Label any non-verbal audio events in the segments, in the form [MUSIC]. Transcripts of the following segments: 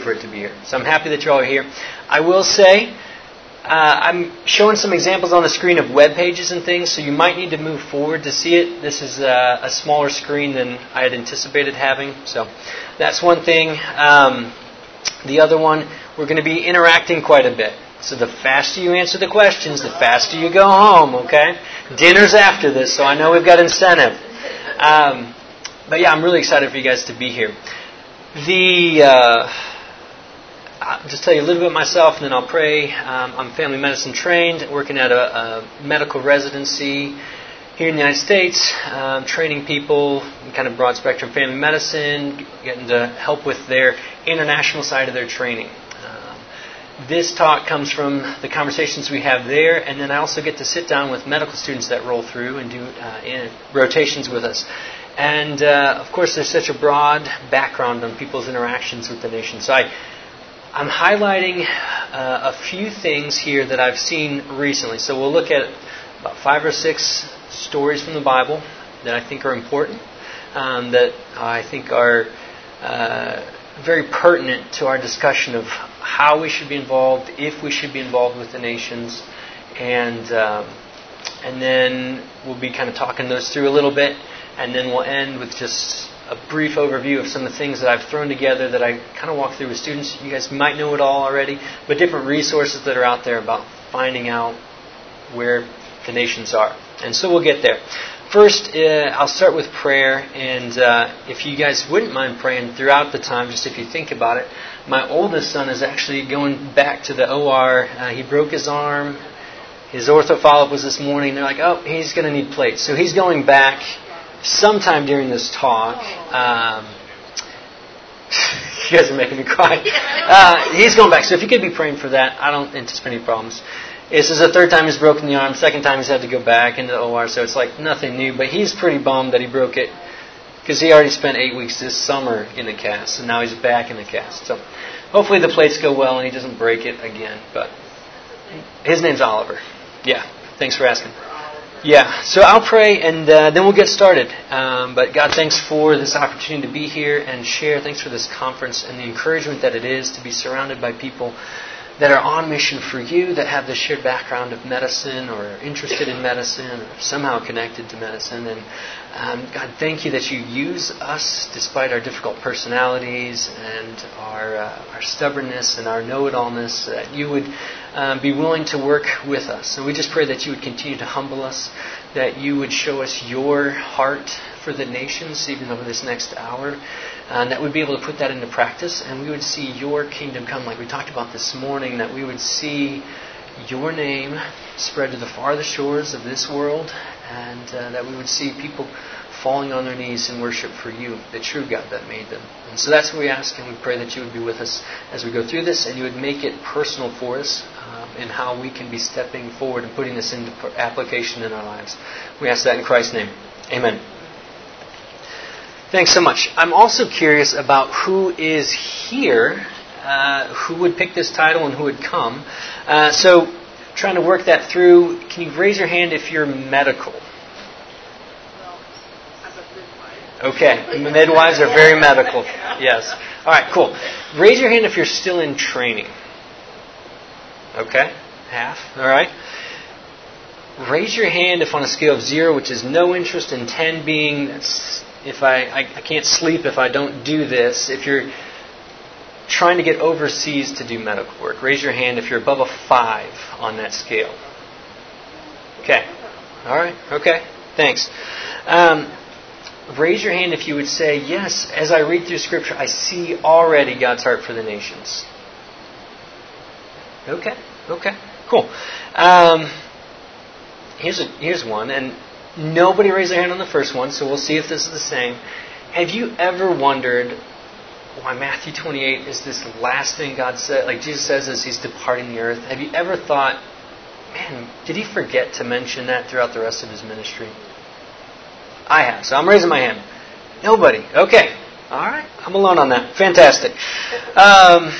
for it to be here. So I'm happy that you're all here. I will say, uh, I'm showing some examples on the screen of web pages and things, so you might need to move forward to see it. This is uh, a smaller screen than I had anticipated having, so that's one thing. Um, the other one, we're going to be interacting quite a bit. So the faster you answer the questions, the faster you go home, okay? Dinner's after this, so I know we've got incentive. Um, but yeah, I'm really excited for you guys to be here. The uh, I'll just tell you a little bit myself, and then I'll pray. Um, I'm family medicine trained, working at a, a, medical residency here in the United States, um, training people in kind of broad spectrum family medicine, getting to help with their international side of their training. Um, this talk comes from the conversations we have there, and then I also get to sit down with medical students that roll through and do uh, rotations with us. And uh, of course, there's such a broad background on people's interactions with the nation. So I, I'm highlighting uh, a few things here that I've seen recently. So we'll look at about five or six stories from the Bible that I think are important, um, that I think are uh, very pertinent to our discussion of how we should be involved, if we should be involved with the nations, and um, and then we'll be kind of talking those through a little bit and then we'll end with just a brief overview of some of the things that I've thrown together that I kind of walk through with students. You guys might know it all already, but different resources that are out there about finding out where the nations are. And so we'll get there. First, uh, I'll start with prayer, and uh, if you guys wouldn't mind praying throughout the time, just if you think about it, my oldest son is actually going back to the OR. Uh, he broke his arm. His ortho follow-up was this morning. They're like, oh, he's going to need plates. So he's going back sometime during this talk, um, [LAUGHS] you guys are making me cry. [LAUGHS] Uh, he's going back. So if you could be praying for that, I don't anticipate any problems. This is the third time he's broken the arm. Second time he's had to go back into the OR, so it's like nothing new. But he's pretty bummed that he broke it because he already spent eight weeks this summer in the cast, and now he's back in the cast. So hopefully the plates go well and he doesn't break it again. But his name's Oliver. Yeah, thanks for asking. Yeah, so I'll pray and uh, then we'll get started. Um, but God, thanks for this opportunity to be here and share. Thanks for this conference and the encouragement that it is to be surrounded by people that are on mission for you, that have the shared background of medicine or are interested in medicine or somehow connected to medicine. And um, God, thank you that you use us despite our difficult personalities and our, uh, our stubbornness and our know it allness, that you would um, be willing to work with us. And we just pray that you would continue to humble us, that you would show us your heart for the nations, even over this next hour, and that we'd be able to put that into practice, and we would see your kingdom come, like we talked about this morning, that we would see your name spread to the farthest shores of this world, and uh, that we would see people falling on their knees in worship for you, the true God that made them. And so that's what we ask, and we pray that you would be with us as we go through this, and you would make it personal for us um, in how we can be stepping forward and putting this into application in our lives. We ask that in Christ's name. Amen. Thanks so much. I'm also curious about who is here, uh, who would pick this title and who would come. Uh, so, trying to work that through, can you raise your hand if you're medical? Okay, midwives are very medical. Yes. All right, cool. Raise your hand if you're still in training. Okay, half. All right. Raise your hand if on a scale of zero, which is no interest, and ten being that's if I, I, I can't sleep if I don't do this, if you're trying to get overseas to do medical work, raise your hand if you're above a five on that scale. Okay. All right. Okay. Thanks. Um, raise your hand if you would say, Yes, as I read through Scripture, I see already God's heart for the nations. Okay. Okay. Cool. Um, here's, a, here's one, and Nobody raised their hand on the first one, so we'll see if this is the same. Have you ever wondered why Matthew 28 is this last thing God said, like Jesus says as he's departing the earth? Have you ever thought, man, did he forget to mention that throughout the rest of his ministry? I have, so I'm raising my hand. Nobody. Okay. All right. I'm alone on that. Fantastic. Um,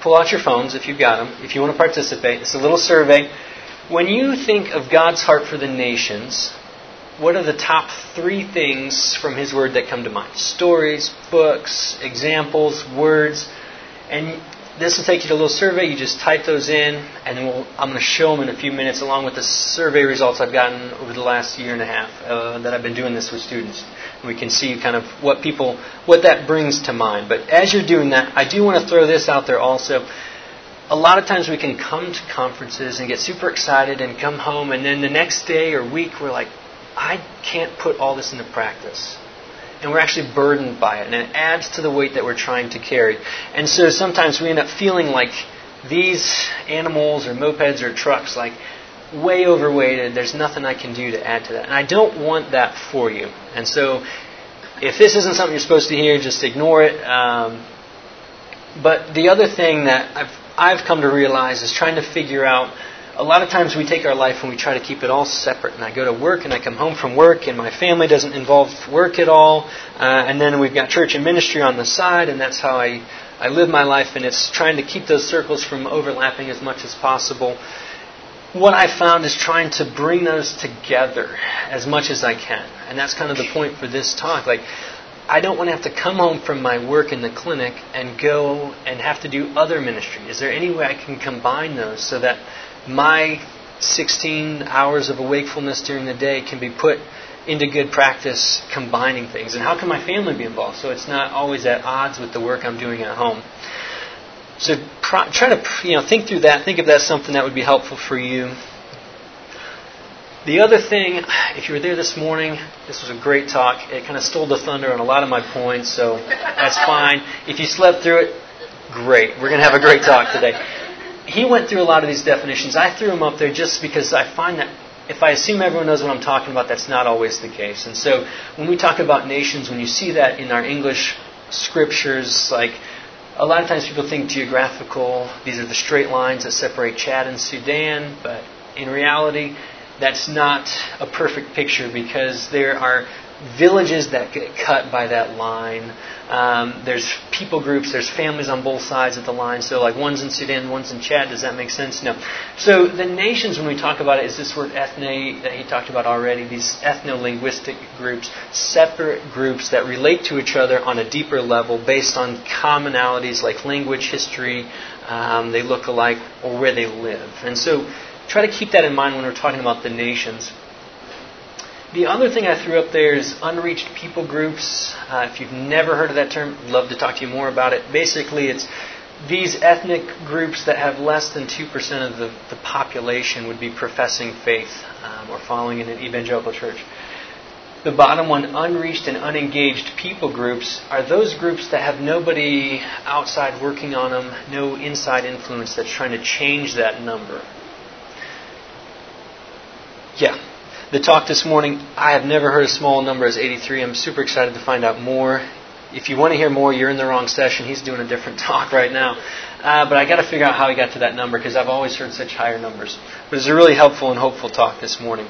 pull out your phones if you've got them. If you want to participate, it's a little survey. When you think of God's heart for the nations, what are the top three things from His Word that come to mind? Stories, books, examples, words. And this will take you to a little survey. You just type those in, and we'll, I'm going to show them in a few minutes, along with the survey results I've gotten over the last year and a half uh, that I've been doing this with students. We can see kind of what people, what that brings to mind. But as you're doing that, I do want to throw this out there also. A lot of times we can come to conferences and get super excited and come home, and then the next day or week we're like, I can't put all this into practice and we're actually burdened by it, and it adds to the weight that we're trying to carry. And so sometimes we end up feeling like these animals or mopeds or trucks, like way overweighted. There's nothing I can do to add to that, and I don't want that for you. And so, if this isn't something you're supposed to hear, just ignore it. Um, but the other thing that I've I've come to realize is trying to figure out a lot of times we take our life and we try to keep it all separate. And I go to work and I come home from work and my family doesn't involve work at all. Uh, and then we've got church and ministry on the side and that's how I, I live my life. And it's trying to keep those circles from overlapping as much as possible. What I found is trying to bring those together as much as I can. And that's kind of the point for this talk. Like, I don't want to have to come home from my work in the clinic and go and have to do other ministry. Is there any way I can combine those so that my 16 hours of wakefulness during the day can be put into good practice combining things? And how can my family be involved so it's not always at odds with the work I'm doing at home? So try to you know think through that. Think if that's something that would be helpful for you. The other thing, if you were there this morning, this was a great talk. It kind of stole the thunder on a lot of my points, so that's fine. If you slept through it, great. We're going to have a great talk today he went through a lot of these definitions. I threw them up there just because I find that if I assume everyone knows what I'm talking about, that's not always the case. And so when we talk about nations, when you see that in our English scriptures, like a lot of times people think geographical, these are the straight lines that separate Chad and Sudan, but in reality, that's not a perfect picture because there are villages that get cut by that line. Um, there's people groups, there's families on both sides of the line. So, like one's in Sudan, one's in Chad. Does that make sense? No. So, the nations, when we talk about it, is this word ethne that he talked about already. These ethno linguistic groups, separate groups that relate to each other on a deeper level based on commonalities like language, history, um, they look alike, or where they live. And so, try to keep that in mind when we're talking about the nations. The other thing I threw up there is unreached people groups. Uh, if you've never heard of that term, I'd love to talk to you more about it. Basically, it's these ethnic groups that have less than 2% of the, the population would be professing faith um, or following in an evangelical church. The bottom one, unreached and unengaged people groups, are those groups that have nobody outside working on them, no inside influence that's trying to change that number. Yeah, the talk this morning, I have never heard a small number as 83. I'm super excited to find out more. If you want to hear more, you're in the wrong session. He's doing a different [LAUGHS] talk right now. Uh, but I got to figure out how he got to that number because I've always heard such higher numbers. But it's a really helpful and hopeful talk this morning.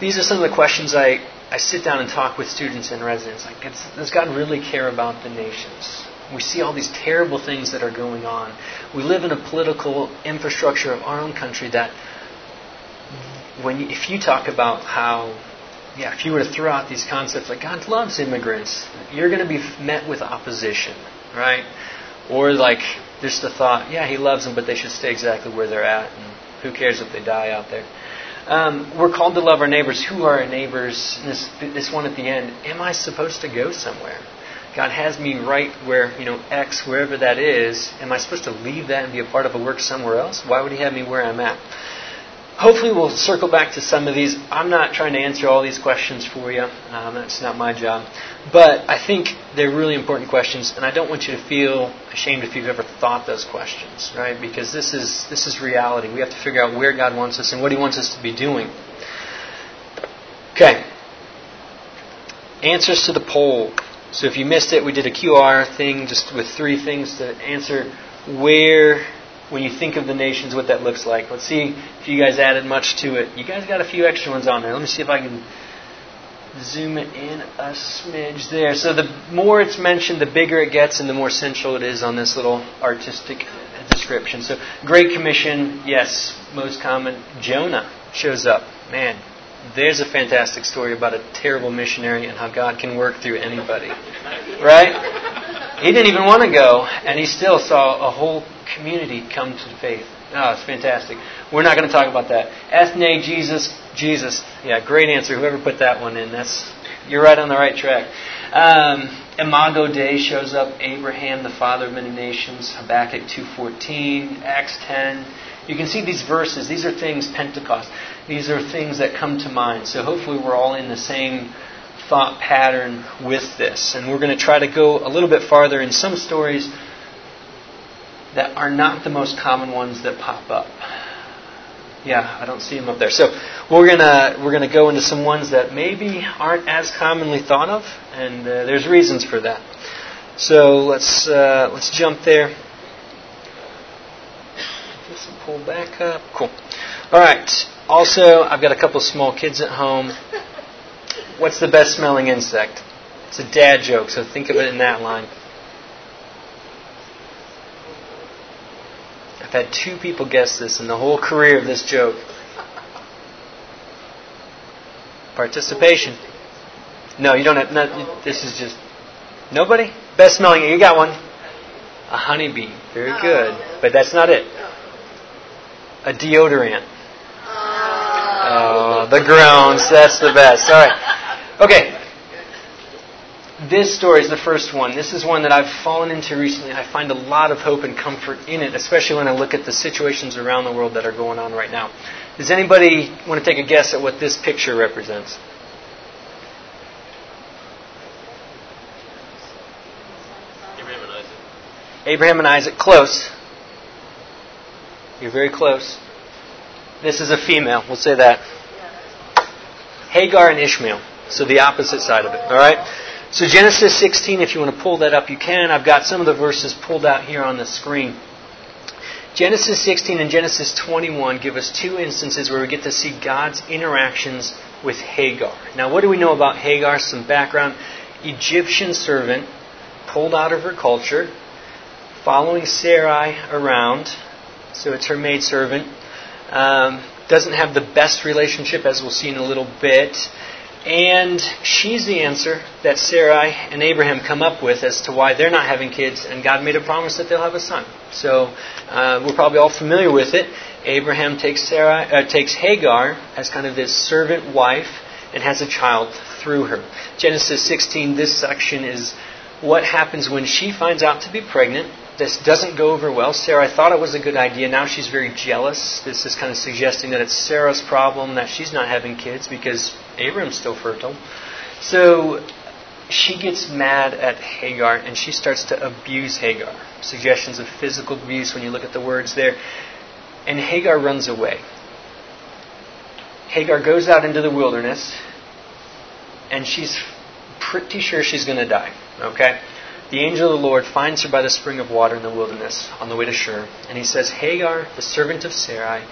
These are some of the questions I, I sit down and talk with students and residents. Like, does God really care about the nations? We see all these terrible things that are going on. We live in a political infrastructure of our own country that when you, if you talk about how, yeah, if you were to throw out these concepts like God loves immigrants, you're going to be met with opposition, right? Or like there's the thought, yeah, He loves them, but they should stay exactly where they're at, and who cares if they die out there? Um, we're called to love our neighbors. Who are our neighbors? This, this one at the end. Am I supposed to go somewhere? God has me right where, you know, X, wherever that is. Am I supposed to leave that and be a part of a work somewhere else? Why would He have me where I'm at? Hopefully we'll circle back to some of these. I'm not trying to answer all these questions for you. Um, that's not my job. But I think they're really important questions, and I don't want you to feel ashamed if you've ever thought those questions, right? Because this is this is reality. We have to figure out where God wants us and what He wants us to be doing. Okay. Answers to the poll. So if you missed it, we did a QR thing just with three things to answer where when you think of the nations, what that looks like. Let's see if you guys added much to it. You guys got a few extra ones on there. Let me see if I can zoom it in a smidge there. So the more it's mentioned, the bigger it gets and the more central it is on this little artistic description. So Great Commission, yes, most common. Jonah shows up. Man, there's a fantastic story about a terrible missionary and how God can work through anybody. Right? He didn't even want to go, and he still saw a whole community come to faith. Oh, it's fantastic. We're not going to talk about that. Ethne, Jesus, Jesus. Yeah, great answer. Whoever put that one in, that's you're right on the right track. Um, Imago Dei shows up. Abraham, the father of many nations. Habakkuk 2:14, Acts 10. You can see these verses. These are things Pentecost. These are things that come to mind. So hopefully we're all in the same thought pattern with this, and we're going to try to go a little bit farther in some stories that are not the most common ones that pop up. Yeah, I don't see them up there. So we're gonna we're gonna go into some ones that maybe aren't as commonly thought of, and uh, there's reasons for that. So let's uh, let's jump there. Will pull back up. Cool. All right. Also, I've got a couple small kids at home. What's the best smelling insect? It's a dad joke, so think of it in that line. I've had two people guess this in the whole career of this joke. Participation. No, you don't have. This is just nobody. Best smelling. You got one. A honeybee. Very good, but that's not it. A deodorant. Uh. Oh, the groans. That's the best. All right. Okay this story is the first one. This is one that I've fallen into recently. I find a lot of hope and comfort in it, especially when I look at the situations around the world that are going on right now. Does anybody want to take a guess at what this picture represents? Abraham and Isaac. Abraham and Isaac, close. You're very close. This is a female, we'll say that. Hagar and Ishmael, so the opposite side of it, all right? So, Genesis 16, if you want to pull that up, you can. I've got some of the verses pulled out here on the screen. Genesis 16 and Genesis 21 give us two instances where we get to see God's interactions with Hagar. Now, what do we know about Hagar? Some background. Egyptian servant, pulled out of her culture, following Sarai around, so it's her maidservant. Um, doesn't have the best relationship, as we'll see in a little bit. And she's the answer that Sarai and Abraham come up with as to why they're not having kids, and God made a promise that they'll have a son. So uh, we're probably all familiar with it. Abraham takes Sarah, uh, takes Hagar as kind of his servant wife, and has a child through her. Genesis 16. This section is what happens when she finds out to be pregnant. This doesn't go over well. Sarah I thought it was a good idea. Now she's very jealous. This is kind of suggesting that it's Sarah's problem that she's not having kids because Abram's still fertile. So she gets mad at Hagar and she starts to abuse Hagar. Suggestions of physical abuse when you look at the words there. And Hagar runs away. Hagar goes out into the wilderness and she's pretty sure she's going to die. Okay? The angel of the Lord finds her by the spring of water in the wilderness on the way to Shur, and he says, Hagar, the servant of Sarai,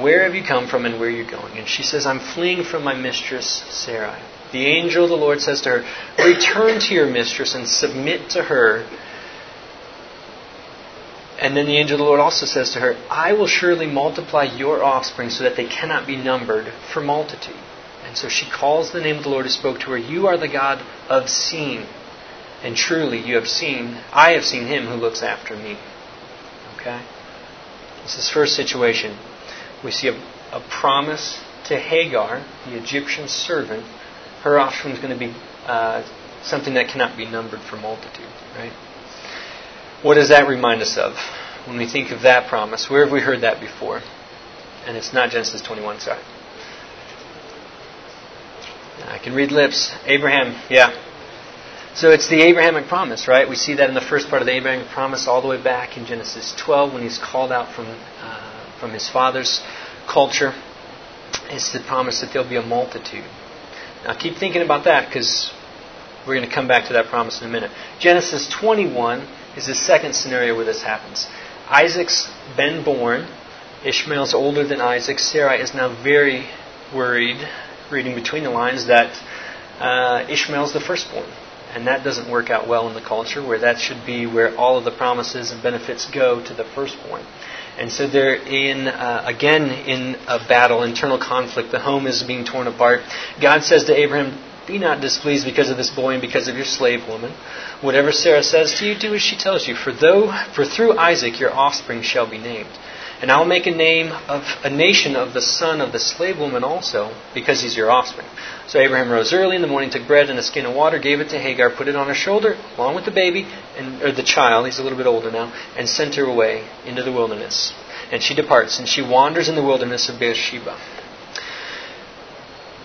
where have you come from and where are you going? And she says, I'm fleeing from my mistress Sarai. The angel of the Lord says to her, Return to your mistress and submit to her. And then the angel of the Lord also says to her, I will surely multiply your offspring so that they cannot be numbered for multitude. And so she calls the name of the Lord who spoke to her, You are the God of seeing. And truly you have seen, I have seen him who looks after me. Okay? This is first situation. We see a, a promise to Hagar, the Egyptian servant. Her offspring is going to be uh, something that cannot be numbered for multitude. Right? What does that remind us of when we think of that promise? Where have we heard that before? And it's not Genesis 21, sorry. I can read lips. Abraham, yeah. So it's the Abrahamic promise, right? We see that in the first part of the Abrahamic promise all the way back in Genesis 12 when he's called out from, uh, from his father's culture. It's the promise that there'll be a multitude. Now keep thinking about that because we're going to come back to that promise in a minute. Genesis 21 is the second scenario where this happens. Isaac's been born. Ishmael's older than Isaac. Sarah is now very worried, reading between the lines, that uh, Ishmael's the firstborn. And that doesn't work out well in the culture where that should be where all of the promises and benefits go to the firstborn. And so they're in, uh, again, in a battle, internal conflict. The home is being torn apart. God says to Abraham, Be not displeased because of this boy and because of your slave woman. Whatever Sarah says to you, do as she tells you. For, though, for through Isaac your offspring shall be named. And I will make a name of a nation of the son of the slave woman also, because he's your offspring. So Abraham rose early in the morning, took bread and a skin of water, gave it to Hagar, put it on her shoulder, along with the baby, and or the child, he's a little bit older now, and sent her away into the wilderness. And she departs, and she wanders in the wilderness of Beersheba.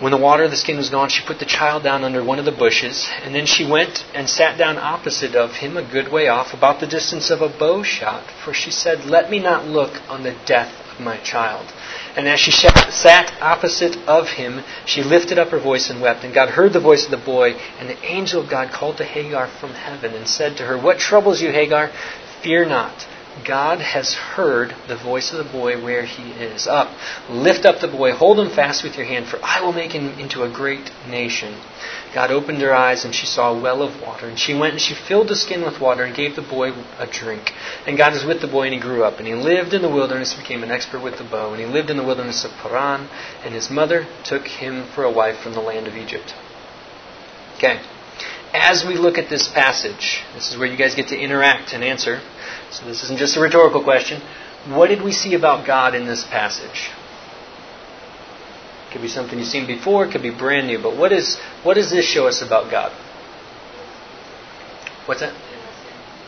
When the water of the skin was gone, she put the child down under one of the bushes, and then she went and sat down opposite of him, a good way off, about the distance of a bow shot, for she said, Let me not look on the death of my child. And as she sat opposite of him, she lifted up her voice and wept. And God heard the voice of the boy, and the angel of God called to Hagar from heaven and said to her, What troubles you, Hagar? Fear not. God has heard the voice of the boy where he is. Up, lift up the boy, hold him fast with your hand, for I will make him into a great nation. God opened her eyes, and she saw a well of water. And she went and she filled the skin with water and gave the boy a drink. And God was with the boy, and he grew up. And he lived in the wilderness, became an expert with the bow. And he lived in the wilderness of Paran, and his mother took him for a wife from the land of Egypt. Okay. As we look at this passage, this is where you guys get to interact and answer. So this isn't just a rhetorical question. What did we see about God in this passage? It Could be something you've seen before, it could be brand new, but what is what does this show us about God? What's that?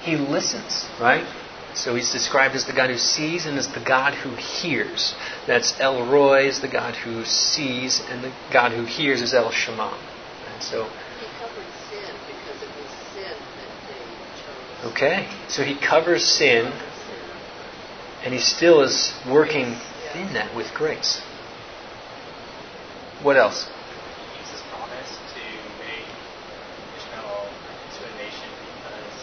He listens, right? So he's described as the God who sees and as the God who hears. That's El Roi is the God who sees, and the God who hears is El Shema. And so Okay, so he covers sin, and he still is working in that with grace. What else? He uses promise to make Ishmael into a nation because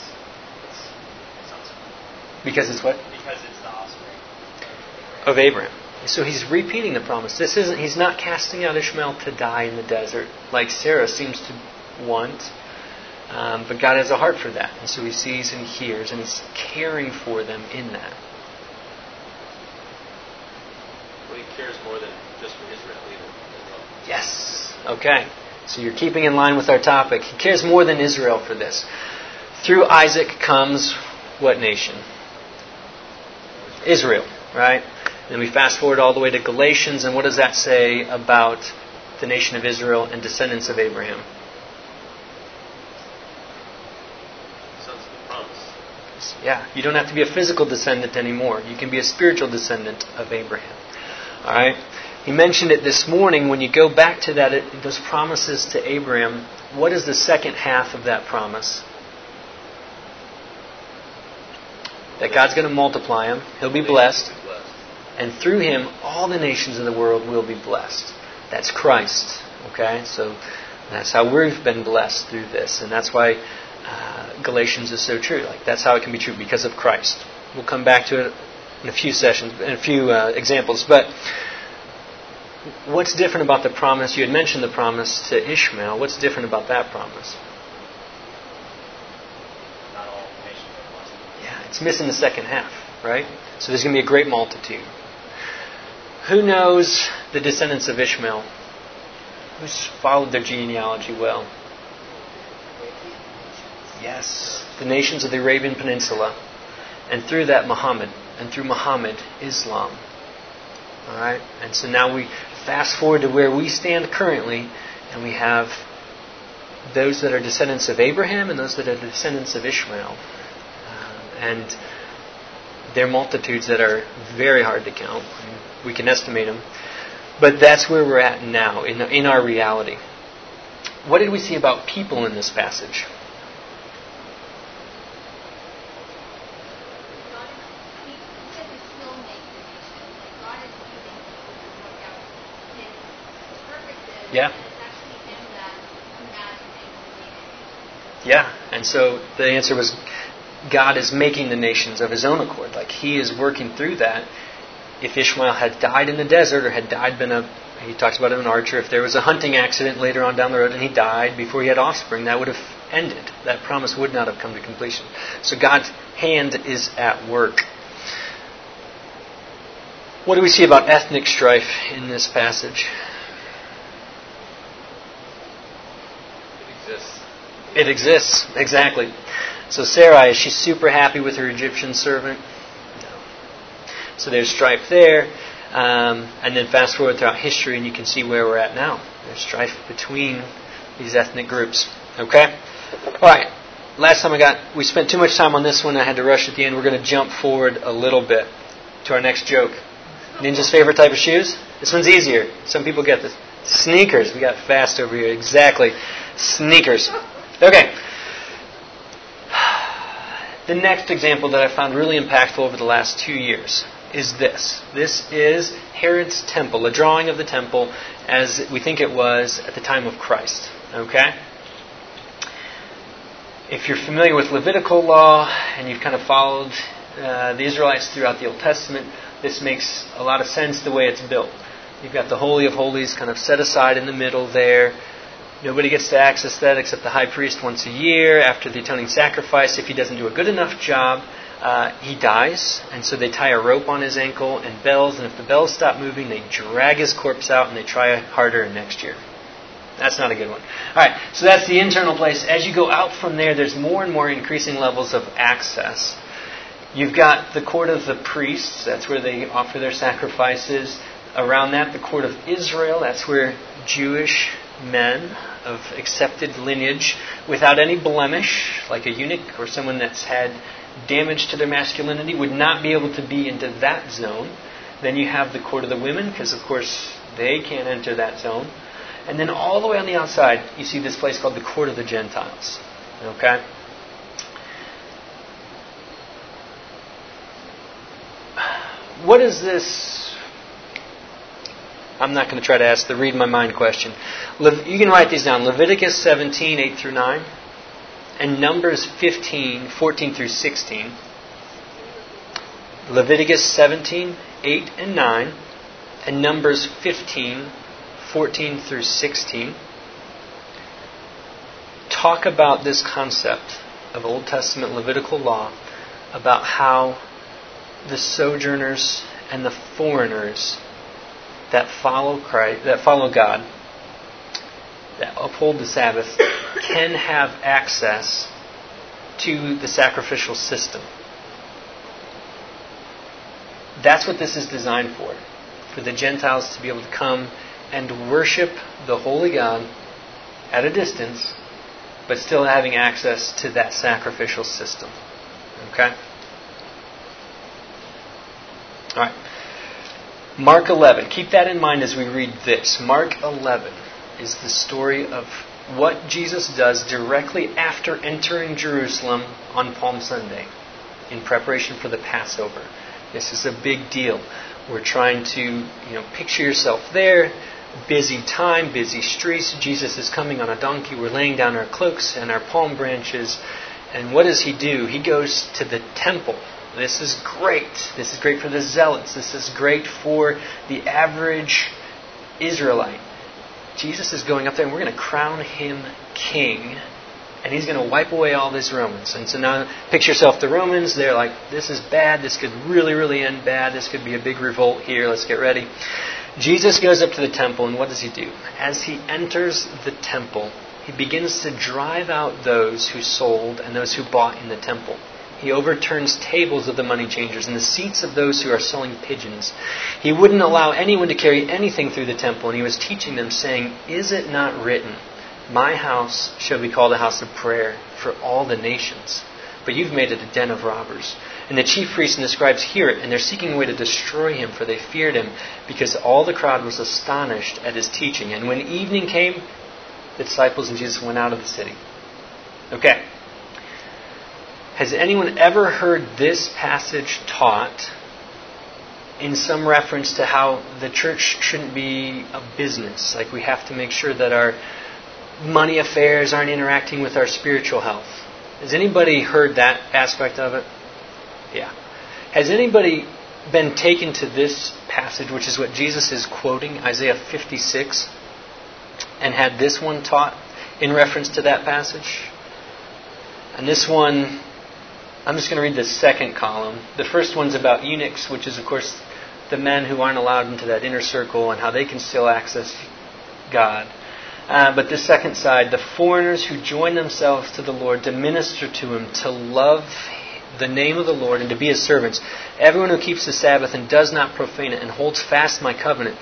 it's offspring. Because it's what? Because it's the offspring. Of Abraham. So he's repeating the promise. This isn't he's not casting out Ishmael to die in the desert like Sarah seems to want. Um, but God has a heart for that. And so he sees and hears, and he's caring for them in that. Well, he cares more than just for Israel either. well. Yes. Okay. So you're keeping in line with our topic. He cares more than Israel for this. Through Isaac comes what nation? Israel, right? And we fast forward all the way to Galatians, and what does that say about the nation of Israel and descendants of Abraham? Sons of the Yeah, you don't have to be a physical descendant anymore. You can be a spiritual descendant of Abraham. All right? He mentioned it this morning. When you go back to that, it, those promises to Abraham, what is the second half of that promise? That God's going to multiply him, he'll be Blessed. and through him, all the nations of the world will be blessed. That's Christ. Okay? So that's how we've been blessed through this. And that's why uh, Galatians is so true. Like that's how it can be true because of Christ. We'll come back to it in a few sessions, in a few uh, examples. But what's different about the promise? You had mentioned the promise to Ishmael. What's different about that promise? Not all nations are blessed. Yeah, it's missing the second half, right? So there's going to be a great multitude. Who knows the descendants of Ishmael? Who's followed their genealogy well? Yes, the nations of the Arabian Peninsula. And through that, Muhammad. And through Muhammad, Islam. All right? And so now we fast forward to where we stand currently, and we have those that are descendants of Abraham and those that are descendants of Ishmael. Uh, and they're multitudes that are very hard to count. We can estimate them. But that's where we're at now, in, in our reality. What did we see about people in this passage? Yeah. Yeah, and so the answer was God is making the nations of his own accord. Like he is working through that. If Ishmael had died in the desert or had died been a he talks about in Archer, if there was a hunting accident later on down the road and he died before he had offspring, that would have ended. That promise would not have come to completion. So God's hand is at work. What do we see about ethnic strife in this passage? It exists. It exists, exactly. So Sarai, is she super happy with her Egyptian servant? No. So there's strife there. Um, and then fast forward throughout history, and you can see where we're at now. There's strife between these ethnic groups. Okay? All right. Last time I got, we spent too much time on this one. I had to rush at the end. We're going to jump forward a little bit to our next joke. Ninja's favorite type of shoes? This one's easier. Some people get this. Sneakers. We got fast over here. Exactly. Sneakers. Okay. [SIGHS] The next example that I found really impactful over the last two years is this. This is Herod's temple, a drawing of the temple as we think it was at the time of Christ. Okay? If you're familiar with Levitical law and you've kind of followed uh, the Israelites throughout the Old Testament, this makes a lot of sense the way it's built. You've got the Holy of Holies kind of set aside in the middle there. Nobody gets to access that except the high priest once a year after the atoning sacrifice. If he doesn't do a good enough job, uh, he dies, and so they tie a rope on his ankle and bells, and if the bells stop moving, they drag his corpse out and they try harder next year. That's not a good one. All right, so that's the internal place. As you go out from there, there's more and more increasing levels of access. You've got the court of the priests, that's where they offer their sacrifices. Around that, the court of Israel, that's where Jewish men of accepted lineage without any blemish, like a eunuch or someone that's had damage to their masculinity would not be able to be into that zone. Then you have the court of the women, because of course they can't enter that zone. And then all the way on the outside, you see this place called the court of the Gentiles. Okay? What is this? I'm not going to try to ask the read my mind question. You can write these down. Leviticus 17, 8 through 9 and Numbers 15, 14 through 16, Leviticus 17, 8 and 9, and Numbers 15, 14 through 16 talk about this concept of Old Testament Levitical law about how the sojourners and the foreigners that follow Christ, that follow God that uphold the Sabbath can have access to the sacrificial system. That's what this is designed for. For the Gentiles to be able to come and worship the Holy God at a distance, but still having access to that sacrificial system. Okay? Alright. Mark 11. Keep that in mind as we read this. Mark 11 is the story of what Jesus does directly after entering Jerusalem on Palm Sunday in preparation for the Passover. This is a big deal. We're trying to, you know, picture yourself there. Busy time, busy streets. Jesus is coming on a donkey. We're laying down our cloaks and our palm branches. And what does he do? He goes to the temple. This is great. This is great for the zealots. This is great for the average Israelite. Jesus is going up there and we're going to crown him king. And he's going to wipe away all these Romans. And so now picture yourself the Romans. They're like, this is bad. This could really, really end bad. This could be a big revolt here. Let's get ready. Jesus goes up to the temple, and what does he do? As he enters the temple, he begins to drive out those who sold and those who bought in the temple. He overturns tables of the money changers and the seats of those who are selling pigeons. He wouldn't allow anyone to carry anything through the temple, and he was teaching them, saying, Is it not written, My house shall be called a house of prayer for all the nations? But you've made it a den of robbers. And the chief priests and the scribes hear it, and they're seeking a way to destroy him, for they feared him, because all the crowd was astonished at his teaching. And when evening came, the disciples and Jesus went out of the city. Okay. Has anyone ever heard this passage taught in some reference to how the church shouldn't be a business? Like we have to make sure that our money affairs aren't interacting with our spiritual health. Has anybody heard that aspect of it? Yeah. Has anybody been taken to this passage, which is what Jesus is quoting, Isaiah 56, and had this one taught in reference to that passage? And this one I'm just going to read the second column. The first one's about eunuchs, which is, of course, the men who aren't allowed into that inner circle and how they can still access God. Uh, but the second side, the foreigners who join themselves to the Lord to minister to Him, to love the name of the Lord, and to be His servants. Everyone who keeps the Sabbath and does not profane it and holds fast my covenant,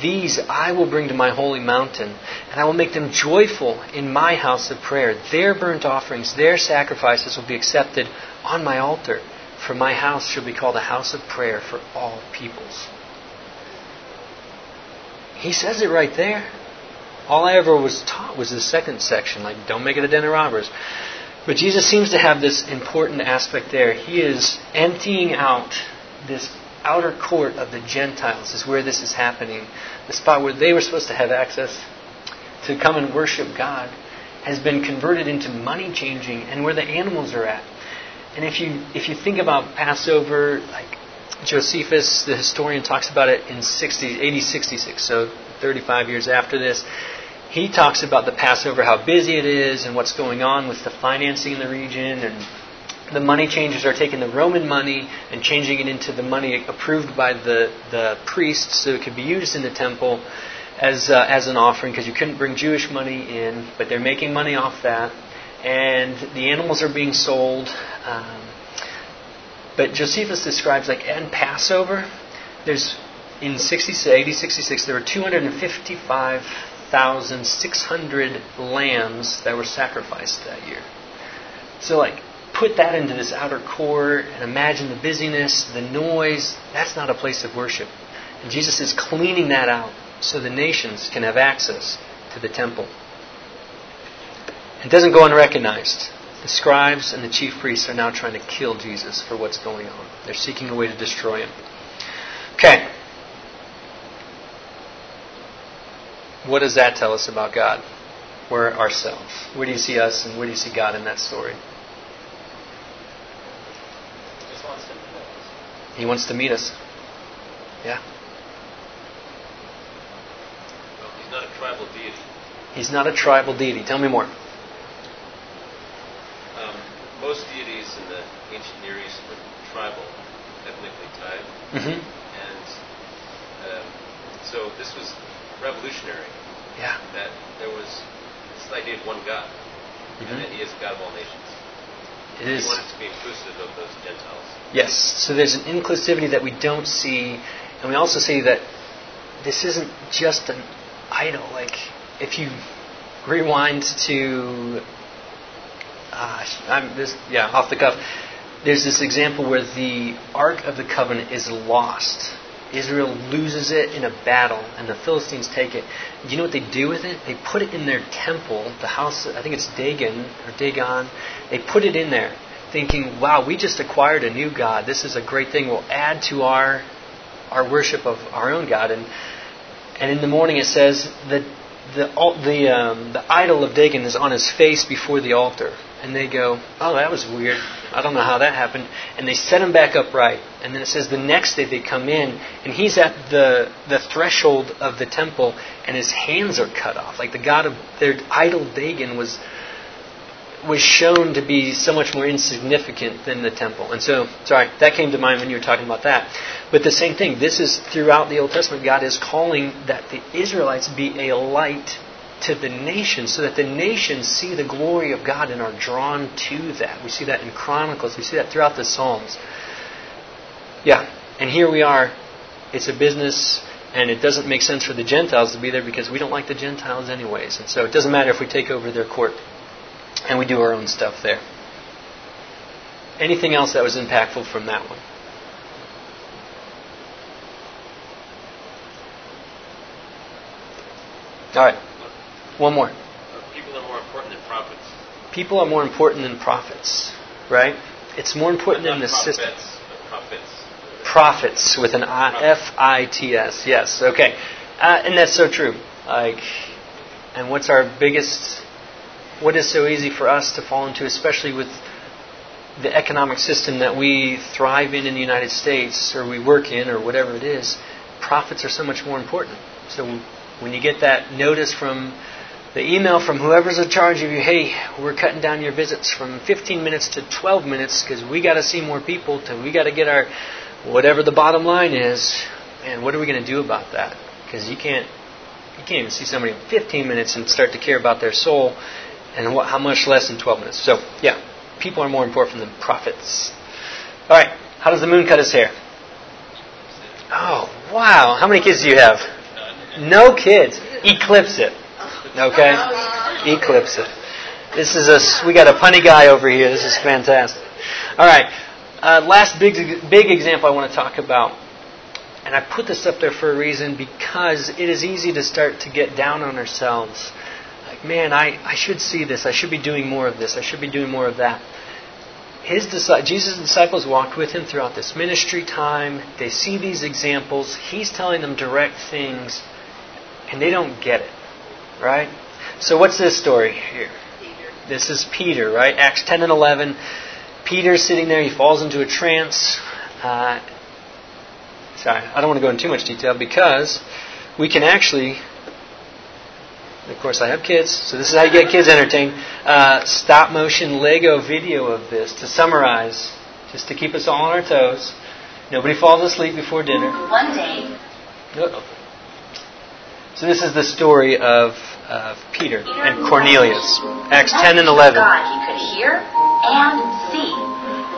these I will bring to my holy mountain, and I will make them joyful in my house of prayer. Their burnt offerings, their sacrifices will be accepted on my altar, for my house shall be called a house of prayer for all peoples. He says it right there. All I ever was taught was the second section, like don't make it a den of robbers. But Jesus seems to have this important aspect there. He is emptying out this outer court of the Gentiles, is where this is happening. The spot where they were supposed to have access to come and worship God has been converted into money changing and where the animals are at. And if you if you think about Passover, like Josephus, the historian, talks about it in 60, AD 66, so 35 years after this. He talks about the Passover, how busy it is, and what's going on with the financing in the region, and the money changers are taking the Roman money and changing it into the money approved by the, the priests so it could be used in the temple as, uh, as an offering because you couldn't bring Jewish money in, but they're making money off that. And the animals are being sold. Um, but Josephus describes, like, in Passover, there's in 60, 80, 66, there were 255,600 lambs that were sacrificed that year. So, like, put that into this outer court and imagine the busyness, the noise. That's not a place of worship. And Jesus is cleaning that out so the nations can have access to the temple. It doesn't go unrecognized. The scribes and the chief priests are now trying to kill Jesus for what's going on. They're seeking a way to destroy him. Okay. What does that tell us about God? We're ourselves. Where do you see us and where do you see God in that story? He wants to meet us. Yeah. Well, he's not a tribal deity. He's not a tribal deity. Tell me more. Most deities in the ancient Near East were tribal, ethnically tied. Mm-hmm. And um, so this was revolutionary. Yeah. That there was this idea of one God, Mhm. and that He is God of all nations. It is. He wanted to be inclusive of those Gentiles. Yes. So there's an inclusivity that we don't see, and we also see that this isn't just an idol. Like if you rewind to, uh, I'm this yeah off the cuff. There's this example where the Ark of the Covenant is lost. Israel loses it in a battle, and the Philistines take it. Do you know what they do with it? They put it in their temple, the house. I think it's Dagon or Dagon. They put it in there, thinking, "Wow, we just acquired a new god. This is a great thing. We'll add to our our worship of our own God." And and in the morning it says that the the um, the idol of Dagon is on his face before the altar, and they go, "Oh, that was weird. I don't know how that happened." And they set him back upright. And then it says the next day they come in, and he's at the the threshold of the temple, and his hands are cut off. Like the god of their idol Dagon was was shown to be so much more insignificant than the temple. And so, sorry, that came to mind when you were talking about that. But the same thing, this is throughout the Old Testament, God is calling that the Israelites be a light to the nations so that the nations see the glory of God and are drawn to that. We see that in Chronicles, we see that throughout the Psalms. Yeah, and here we are. It's a business, and it doesn't make sense for the Gentiles to be there because we don't like the Gentiles anyways. And so it doesn't matter if we take over their court and we do our own stuff there. Anything else that was impactful from that one? All right, one more. People are more important than prophets. People are more important than prophets, right? It's more important than the prophets, system. prophets. Profits with an I, F I T S. Yes. Okay. Uh, and that's so true. Like, and what's our biggest? What is so easy for us to fall into, especially with the economic system that we thrive in in the United States, or we work in, or whatever it is? Profits are so much more important. So when you get that notice from the email from whoever's in charge of you, hey, we're cutting down your visits from 15 minutes to 12 minutes because we got to see more people, to we got to get our whatever the bottom line is. and what are we going to do about that? Because you can't you can't even see somebody in 15 minutes and start to care about their soul, and what, how much less in 12 minutes. So, yeah, people are more important than profits All right, how does the moon cut his hair? Oh, wow. How many kids do you have? No kids. Eclipse it. Okay? Eclipse it. This is a, we got a punny guy over here. This is fantastic. All right. Uh, last big, big example I want to talk about and I put this up there for a reason because it is easy to start to get down on ourselves. Like, man, I, I should see this. I should be doing more of this. I should be doing more of that. His Jesus' disciples walked with him throughout this ministry time. They see these examples. He's telling them direct things, and they don't get it. Right? So, what's this story here? This is Peter, right? Acts 10 and 11. Peter's sitting there. He falls into a trance. Uh, Sorry, I don't want to go into too much detail because we can actually, of course, I have kids, so this is how you get kids entertained. Uh, stop motion Lego video of this to summarize, just to keep us all on our toes. Nobody falls asleep before dinner. One day. Uh-oh. So this is the story of, of Peter and Cornelius, Acts 10 and 11. God, he could hear and see.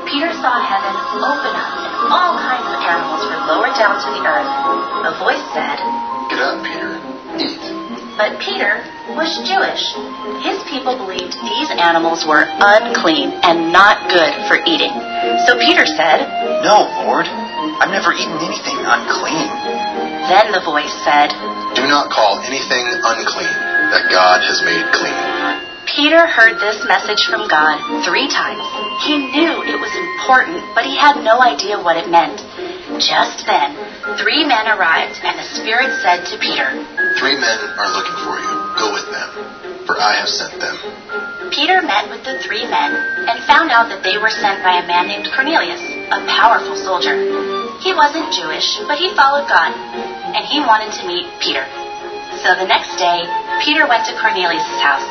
Peter saw heaven open up and all kinds of animals were lowered down to the earth. A voice said, Get up, Peter. Eat. But Peter was Jewish. His people believed these animals were unclean and not good for eating. So Peter said, No, Lord. I've never eaten anything unclean. Then the voice said, Do not call anything unclean that God has made clean. Peter heard this message from God three times. He knew it was important, but he had no idea what it meant. Just then, three men arrived, and the Spirit said to Peter, Three men are looking for you. Go with them, for I have sent them. Peter met with the three men and found out that they were sent by a man named Cornelius, a powerful soldier. He wasn't Jewish, but he followed God, and he wanted to meet Peter. So the next day, Peter went to Cornelius' house.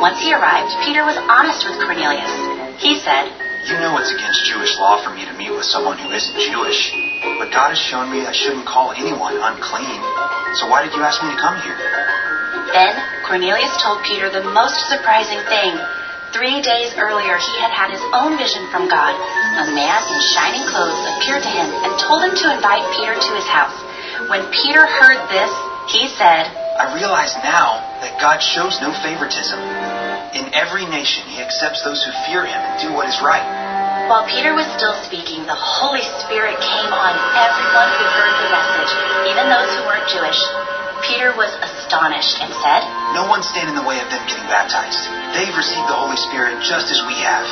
Once he arrived, Peter was honest with Cornelius. He said, You know it's against Jewish law for me to meet with someone who isn't Jewish, but God has shown me I shouldn't call anyone unclean. So why did you ask me to come here? Then Cornelius told Peter the most surprising thing. Three days earlier, he had had his own vision from God. A man in shining clothes appeared to him and told him to invite Peter to his house. When Peter heard this, he said, I realize now that God shows no favoritism. In every nation, he accepts those who fear him and do what is right. While Peter was still speaking, the Holy Spirit came on everyone who heard the message, even those who weren't Jewish. Peter was astonished and said, No one stand in the way of them getting baptized. They've received the Holy Spirit just as we have.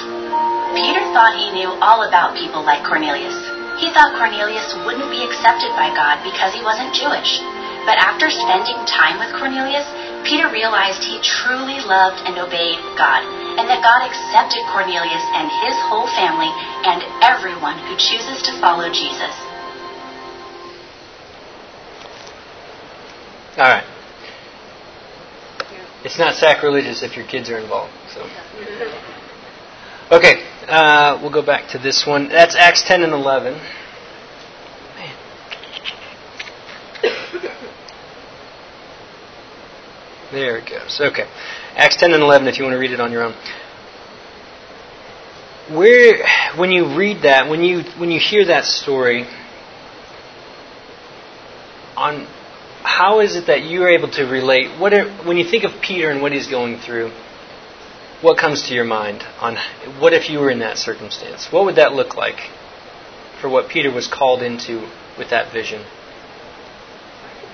Peter thought he knew all about people like Cornelius. He thought Cornelius wouldn't be accepted by God because he wasn't Jewish. But after spending time with Cornelius, Peter realized he truly loved and obeyed God, and that God accepted Cornelius and his whole family and everyone who chooses to follow Jesus. All right. It's not sacrilegious if your kids are involved. So. Okay, uh, we'll go back to this one. That's Acts 10 and 11. There it goes. Okay. Acts 10 and 11, if you want to read it on your own. Where, when you read that, when you, when you hear that story, on how is it that you're able to relate? What are, when you think of Peter and what he's going through, what comes to your mind on what if you were in that circumstance? What would that look like for what Peter was called into with that vision? I can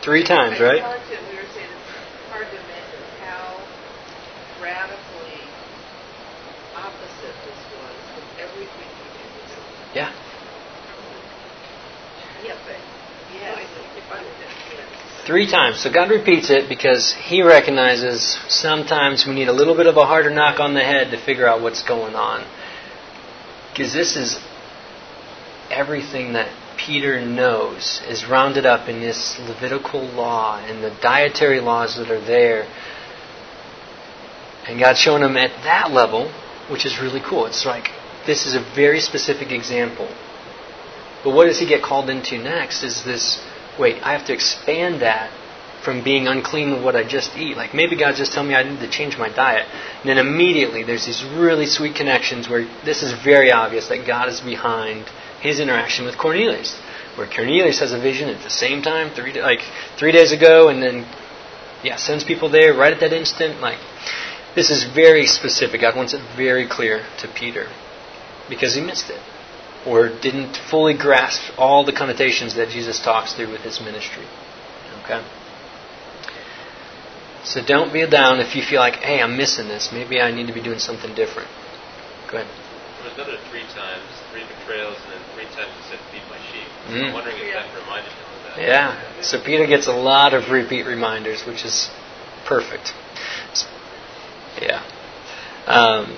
Three times, right? Hard to, we were saying it's hard to imagine how radically opposite this was with everything we do. Yeah. Yeah, but yeah. Three times. So God repeats it because He recognizes sometimes we need a little bit of a harder knock on the head to figure out what's going on. Because this is everything that Peter knows is rounded up in this Levitical law and the dietary laws that are there. And God's showing him at that level, which is really cool. It's like this is a very specific example But what does he get called into next is this wait, I have to expand that from being unclean with what I just eat. Like maybe God's just telling me I need to change my diet. And then immediately there's these really sweet connections where this is very obvious that God is behind his interaction with Cornelius. Where Cornelius has a vision at the same time, three like three days ago, and then yeah, sends people there right at that instant. Like this is very specific. God wants it very clear to Peter because he missed it or didn't fully grasp all the connotations that Jesus talks through with his ministry. Okay? So don't be down if you feel like, hey, I'm missing this. Maybe I need to be doing something different. Go ahead. There was another three times, three betrayals, and then three times he said, feed my sheep. So Mm. I'm wondering if that reminded him of that. Yeah. So Peter gets a lot of repeat reminders, which is perfect. Yeah. Um,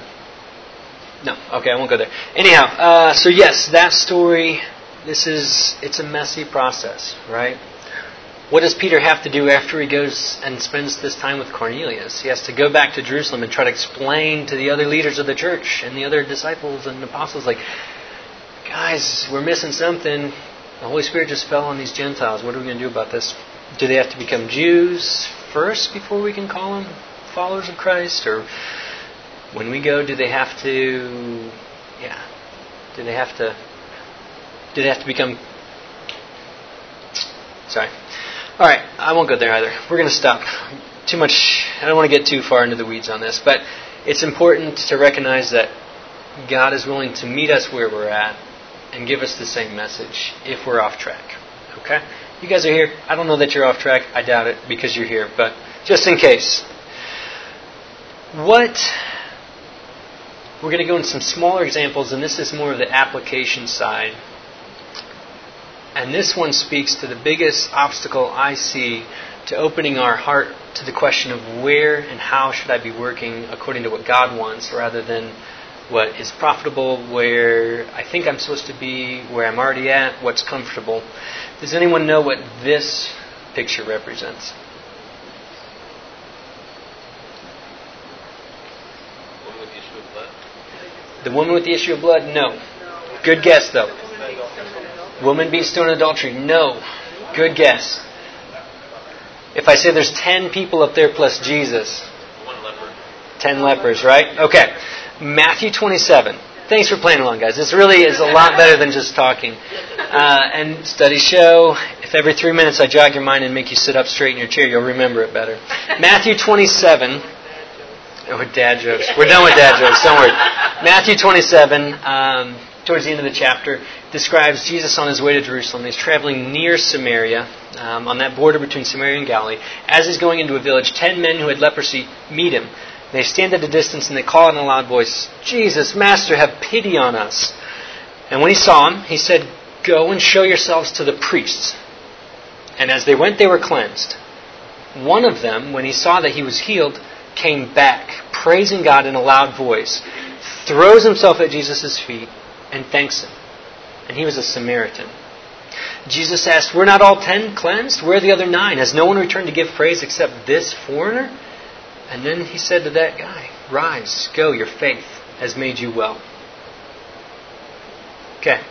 no. Okay, I won't go there. Anyhow, uh, so yes, that story. This is it's a messy process, right? What does Peter have to do after he goes and spends this time with Cornelius? He has to go back to Jerusalem and try to explain to the other leaders of the church and the other disciples and apostles, like, guys, we're missing something. The Holy Spirit just fell on these Gentiles. What are we going to do about this? Do they have to become Jews first before we can call them followers of Christ? Or when we go, do they have to, yeah, do they have to, do they have to become, sorry. All right, I won't go there either. We're going to stop. Too much, I don't want to get too far into the weeds on this, but it's important to recognize that God is willing to meet us where we're at and give us the same message if we're off track. Okay? You guys are here. I don't know that you're off track. I doubt it because you're here, but just in case. What we're going to go into some smaller examples, and this is more of the application side. And this one speaks to the biggest obstacle I see to opening our heart to the question of where and how should I be working according to what God wants rather than what is profitable, where I think I'm supposed to be, where I'm already at, what's comfortable. Does anyone know what this picture represents? Woman with the issue of blood. The woman with the issue of blood? No. Good guess, though. Woman being stoned in adultery? No. Good guess. If I say there's ten people up there plus Jesus, ten lepers, right? Okay. Matthew 27. Thanks for playing along, guys. This really is a lot better than just talking. Uh, and studies show if every three minutes I jog your mind and make you sit up straight in your chair, you'll remember it better. Matthew 27. Oh, dad jokes. We're done with dad jokes. Don't worry. Matthew 27, um, towards the end of the chapter, describes Jesus on his way to Jerusalem. He's traveling near Samaria, um, on that border between Samaria and Galilee. As he's going into a village, ten men who had leprosy meet him. They stand at a distance and they call in a loud voice, Jesus, Master, have pity on us. And when he saw him, he said, Go and show yourselves to the priests. And as they went, they were cleansed. One of them, when he saw that he was healed, came back, praising God in a loud voice, throws himself at Jesus' feet, and thanks him. And he was a Samaritan. Jesus asked, Were not all ten cleansed? Where are the other nine? Has no one returned to give praise except this foreigner? And then he said to that guy, Rise, go, your faith has made you well. Okay.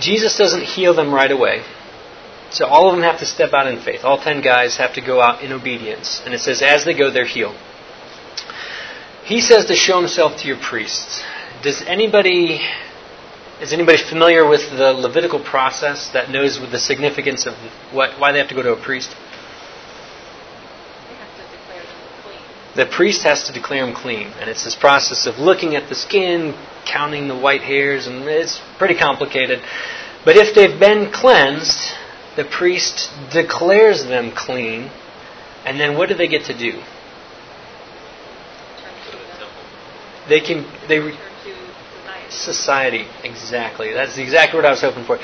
Jesus doesn't heal them right away. So all of them have to step out in faith. All ten guys have to go out in obedience. And it says, as they go, they're healed. He says to show himself to your priests. Does anybody is anybody familiar with the Levitical process that knows the significance of what why they have to go to a priest? You have to declare them clean. The priest has to declare them clean, and it's this process of looking at the skin, counting the white hairs, and it's pretty complicated. But if they've been cleansed, the priest declares them clean, and then what do they get to do? They can they to society exactly. That's exactly what I was hoping for.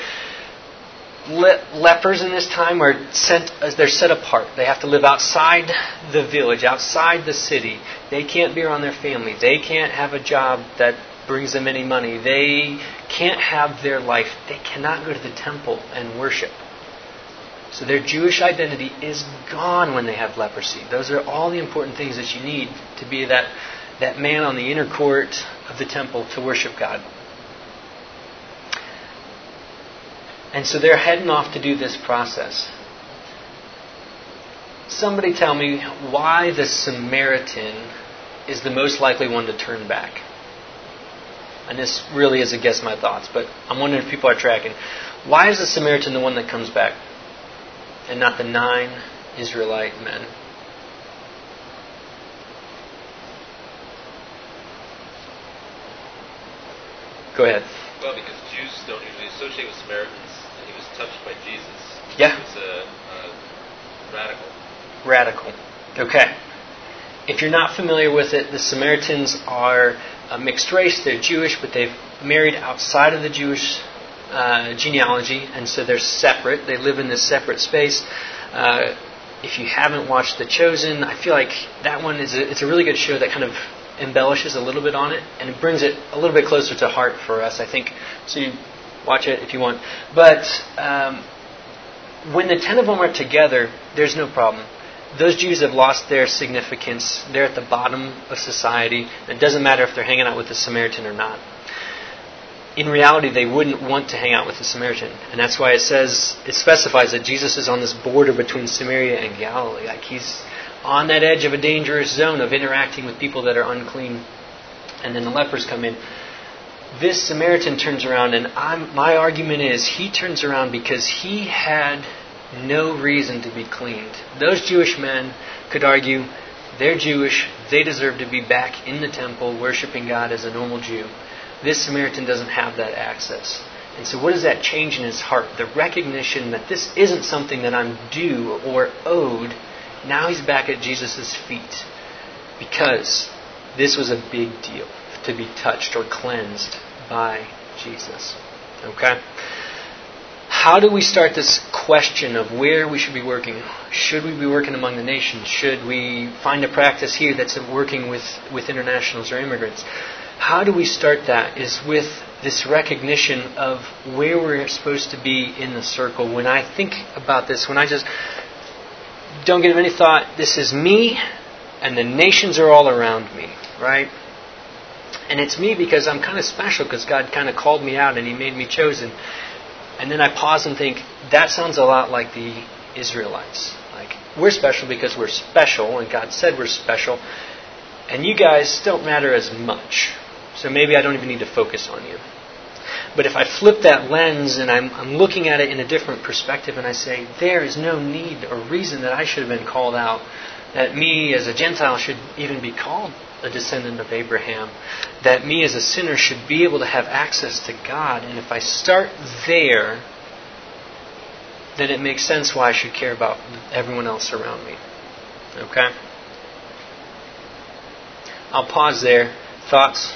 Le- lepers in this time are sent as they're set apart. They have to live outside the village, outside the city. They can't be around their family. They can't have a job that brings them any money. They can't have their life. They cannot go to the temple and worship. So their Jewish identity is gone when they have leprosy. Those are all the important things that you need to be that that man on the inner court of the temple to worship God. And so they're heading off to do this process. Somebody tell me why the Samaritan is the most likely one to turn back. And this really is a guess my thoughts, but I'm wondering if people are tracking. Why is the Samaritan the one that comes back and not the nine Israelite men? Go ahead. Well, because Jews don't usually associate with Samaritans, and he was touched by Jesus. Yeah. He was a, a radical. Radical. Okay. If you're not familiar with it, the Samaritans are a mixed race. They're Jewish, but they've married outside of the Jewish uh, genealogy, and so they're separate. They live in this separate space. Uh, if you haven't watched The Chosen, I feel like that one is a, it's a really good show that kind of embellishes a little bit on it, and it brings it a little bit closer to heart for us, I think. So you watch it if you want. But um, when the ten of them are together, there's no problem. Those Jews have lost their significance. They're at the bottom of society. It doesn't matter if they're hanging out with the Samaritan or not. In reality, they wouldn't want to hang out with the Samaritan. And that's why it says, it specifies that Jesus is on this border between Samaria and Galilee. Like he's on that edge of a dangerous zone of interacting with people that are unclean. And then the lepers come in. This Samaritan turns around, and I'm, my argument is he turns around because he had no reason to be cleaned. Those Jewish men could argue they're Jewish, they deserve to be back in the temple worshiping God as a normal Jew. This Samaritan doesn't have that access. And so, what does that change in his heart? The recognition that this isn't something that I'm due or owed, now he's back at Jesus' feet because this was a big deal to be touched or cleansed by Jesus. Okay? How do we start this question of where we should be working? Should we be working among the nations? Should we find a practice here that's working with, with internationals or immigrants? How do we start that? Is with this recognition of where we're supposed to be in the circle. When I think about this, when I just don't give any thought, this is me, and the nations are all around me, right? And it's me because I'm kind of special because God kind of called me out and He made me chosen. And then I pause and think, that sounds a lot like the Israelites. Like, we're special because we're special, and God said we're special, and you guys don't matter as much. So maybe I don't even need to focus on you. But if I flip that lens and I'm, I'm looking at it in a different perspective and I say, there is no need or reason that I should have been called out, that me as a Gentile should even be called a descendant of Abraham, that me as a sinner should be able to have access to God. And if I start there, then it makes sense why I should care about everyone else around me. Okay? I'll pause there. Thoughts?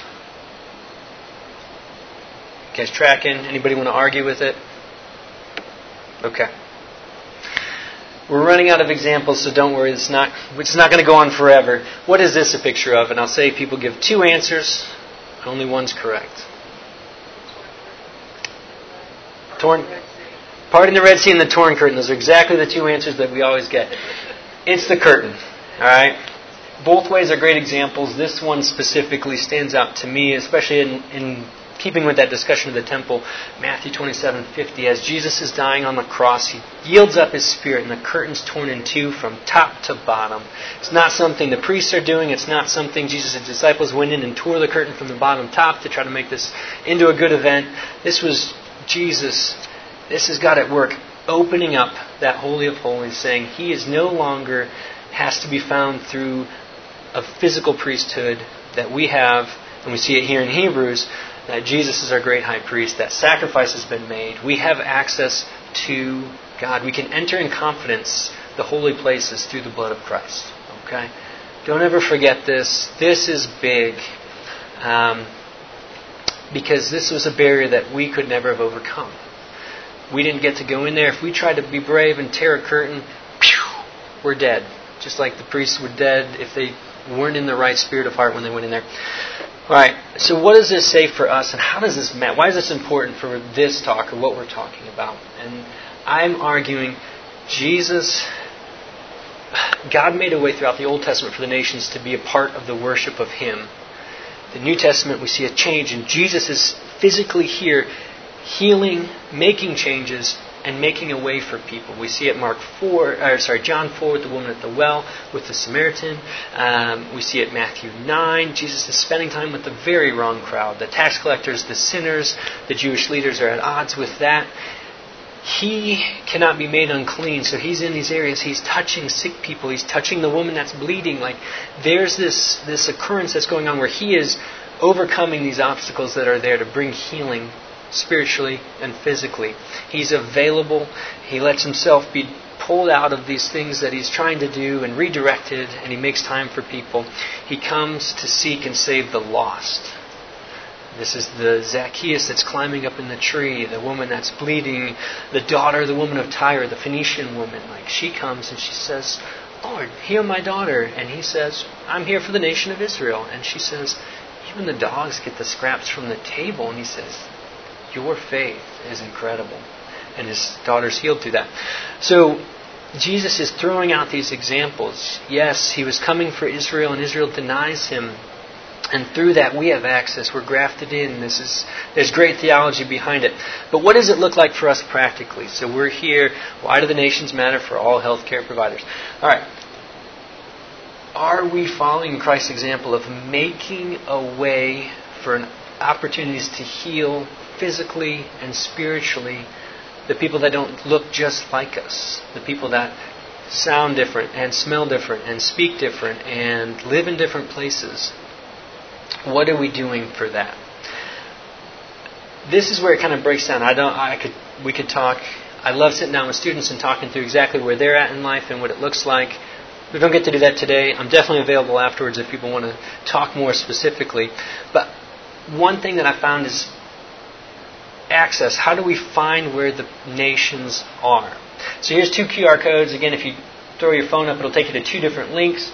Guys tracking? Anybody want to argue with it? Okay. We're running out of examples, so don't worry. It's not, it's not going to go on forever. What is this a picture of? And I'll say people give two answers. Only one's correct. Torn, part in the Red Sea and the torn curtain. Those are exactly the two answers that we always get. It's the curtain. All right. Both ways are great examples. This one specifically stands out to me, especially in, in keeping with that discussion of the temple, Matthew 27:50, as Jesus is dying on the cross, he yields up his spirit, and the curtain's torn in two from top to bottom. It's not something the priests are doing. It's not something Jesus' disciples went in and tore the curtain from the bottom top to try to make this into a good event. This was Jesus. This is God at work, opening up that holy of holies, saying He is no longer has to be found through a physical priesthood that we have, and we see it here in Hebrews that Jesus is our great high priest, that sacrifice has been made. We have access to God. We can enter in confidence the holy places through the blood of Christ. Okay? Don't ever forget this. This is big. Um, because this was a barrier that we could never have overcome. We didn't get to go in there. If we tried to be brave and tear a curtain, pew, we're dead. Just like the priests were dead if they weren't in the right spirit of heart when they went in there. Right. So, what does this say for us, and how does this matter? Why is this important for this talk or what we're talking about? And I'm arguing Jesus God made a way throughout the Old Testament for the nations to be a part of the worship of Him. The New Testament, we see a change, and Jesus is physically here, healing, making changes, and making a way for people. We see it Mark four, or sorry, John four with the woman at the well, with the Samaritan. Um, we see it Matthew nine. Jesus is spending time with the very wrong crowd: the tax collectors, the sinners. The Jewish leaders are at odds with that. He cannot be made unclean, so he's in these areas. He's touching sick people. He's touching the woman that's bleeding. Like there's this this occurrence that's going on where he is overcoming these obstacles that are there to bring healing spiritually and physically. He's available. He lets himself be pulled out of these things that he's trying to do and redirected, and he makes time for people. He comes to seek and save the lost. This is the Zacchaeus that's climbing up in the tree, the woman that's bleeding, the daughter, the woman of Tyre, the Phoenician woman. Like she comes and she says, Lord, heal my daughter. And he says, I'm here for the nation of Israel. And she says, even the dogs get the scraps from the table. And he says, Your faith is incredible. And his daughter's healed through that. So Jesus is throwing out these examples. Yes, he was coming for Israel, and Israel denies him. And through that, we have access. We're grafted in. This is there's great theology behind it. But what does it look like for us practically? So we're here. Why do the nations matter for all healthcare providers? All right. Are we following Christ's example of making a way for opportunities to heal physically and spiritually the people that don't look just like us, the people that sound different and smell different and speak different and live in different places? What are we doing for that? This is where it kind of breaks down. I don't. I could. We could talk. I love sitting down with students and talking through exactly where they're at in life and what it looks like. We don't get to do that today. I'm definitely available afterwards if people want to talk more specifically. But one thing that I found is access. How do we find where the nations are? So here's two QR codes. Again, if you throw your phone up, it'll take you to two different links.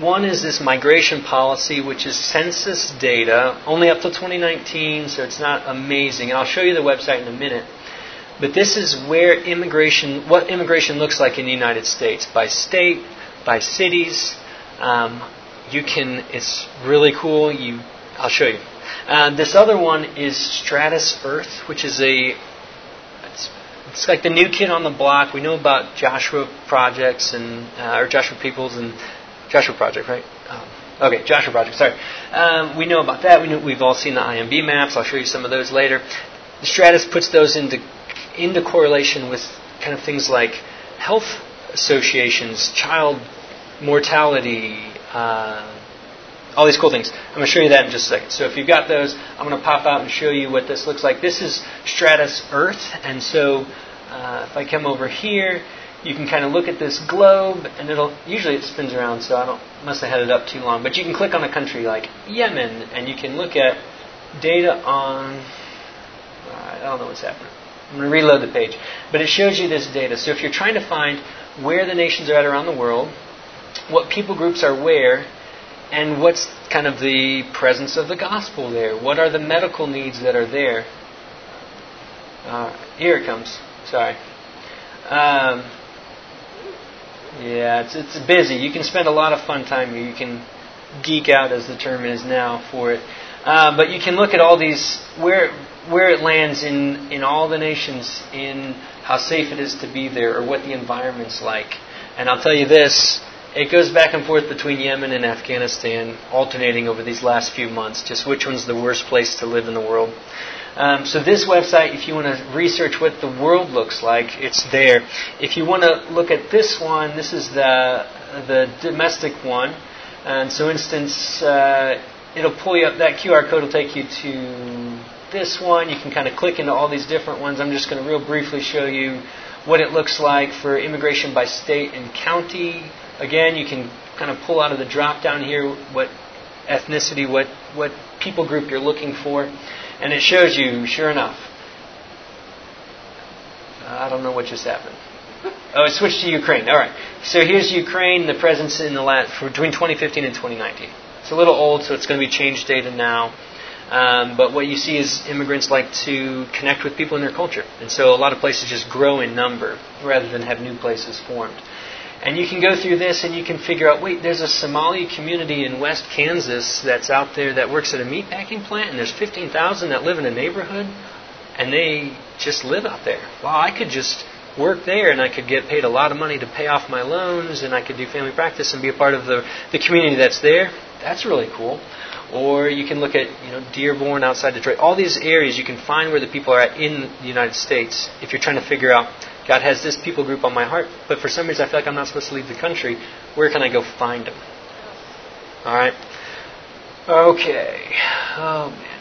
One is this migration policy, which is census data, only up to 2019, so it's not amazing. And I'll show you the website in a minute. But this is where immigration, what immigration looks like in the United States by state, by cities. Um, you can, it's really cool. You, I'll show you. Uh, this other one is Stratus Earth, which is a, it's, it's, like the new kid on the block. We know about Joshua projects and uh, or Joshua peoples and Joshua Project, right? Um, okay, Joshua Project. Sorry. Um, we know about that. We know, we've all seen the IMB maps. I'll show you some of those later. Stratus puts those into into correlation with kind of things like health associations, child mortality, uh, all these cool things. I'm going to show you that in just a second. So if you've got those, I'm going to pop out and show you what this looks like. This is Stratus Earth, and so uh, if I come over here, you can kind of look at this globe, and it'll usually it spins around, so I don't must have had it up too long. But you can click on a country like Yemen, and you can look at data on. I don't know what's happening. I'm going to reload the page, but it shows you this data. So if you're trying to find where the nations are at around the world, what people groups are where, and what's kind of the presence of the gospel there. What are the medical needs that are there? Uh, here it comes. Sorry. Um, yeah, it's it's busy. You can spend a lot of fun time here. You can geek out, as the term is now, for it. Uh, but you can look at all these where where it lands in in all the nations, in how safe it is to be there, or what the environment's like. And I'll tell you this: it goes back and forth between Yemen and Afghanistan, alternating over these last few months. Just which one's the worst place to live in the world? Um, so this website, if you want to research what the world looks like, it's there. If you want to look at this one, this is the the domestic one. And so, instance, uh, it'll pull you up. That QR code will take you to this one. You can kind of click into all these different ones. I'm just going to real briefly show you what it looks like for immigration by state and county. Again, you can kind of pull out of the drop down here what ethnicity, what what people group you're looking for. And it shows you, sure enough. I don't know what just happened. Oh, it switched to Ukraine. All right. So here's Ukraine, the presence in the last, between 2015 and 2019. It's a little old, so it's going to be changed data now. Um, but what you see is immigrants like to connect with people in their culture. And so a lot of places just grow in number rather than have new places formed. And you can go through this and you can figure out wait, there's a Somali community in West Kansas that's out there that works at a meatpacking plant, and there's 15,000 that live in a neighborhood, and they just live out there. Wow, I could just work there and I could get paid a lot of money to pay off my loans and I could do family practice and be a part of the, the community that's there. That's really cool. Or you can look at you know Dearborn outside Detroit. All these areas you can find where the people are at in the United States. If you're trying to figure out God has this people group on my heart, but for some reason I feel like I'm not supposed to leave the country. Where can I go find them? All right. Okay. Oh man.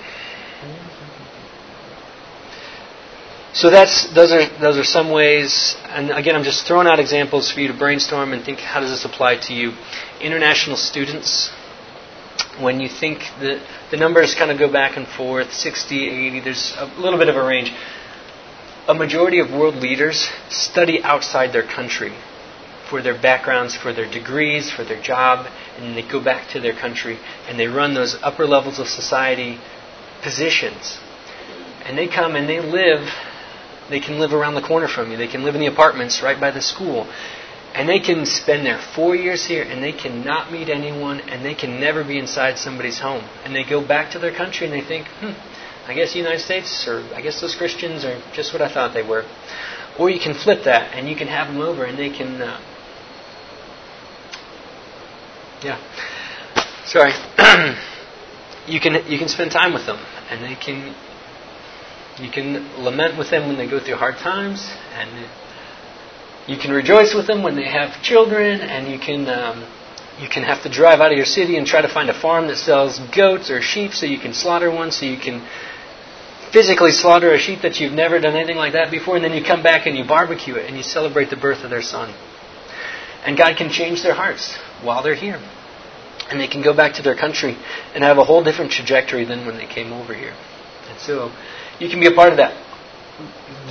So that's those are those are some ways, and again, I'm just throwing out examples for you to brainstorm and think how does this apply to you. International students, when you think that the numbers kind of go back and forth, 60, 80, there's a little bit of a range. A majority of world leaders study outside their country for their backgrounds, for their degrees, for their job, and they go back to their country and they run those upper levels of society positions. And they come and they live they can live around the corner from you. They can live in the apartments right by the school. And they can spend their four years here and they cannot meet anyone and they can never be inside somebody's home. And they go back to their country and they think, hmm, I guess the United States or I guess those Christians are just what I thought they were. Or you can flip that and you can have them over and they can. Uh, yeah. Sorry. [CLEARS THROAT] you can you can spend time with them and they can you can lament with them when they go through hard times, and you can rejoice with them when they have children, and you can um, you can have to drive out of your city and try to find a farm that sells goats or sheep, so you can slaughter one, so you can physically slaughter a sheep that you've never done anything like that before, and then you come back and you barbecue it and you celebrate the birth of their son. And God can change their hearts while they're here. And they can go back to their country and have a whole different trajectory than when they came over here. And so you can be a part of that.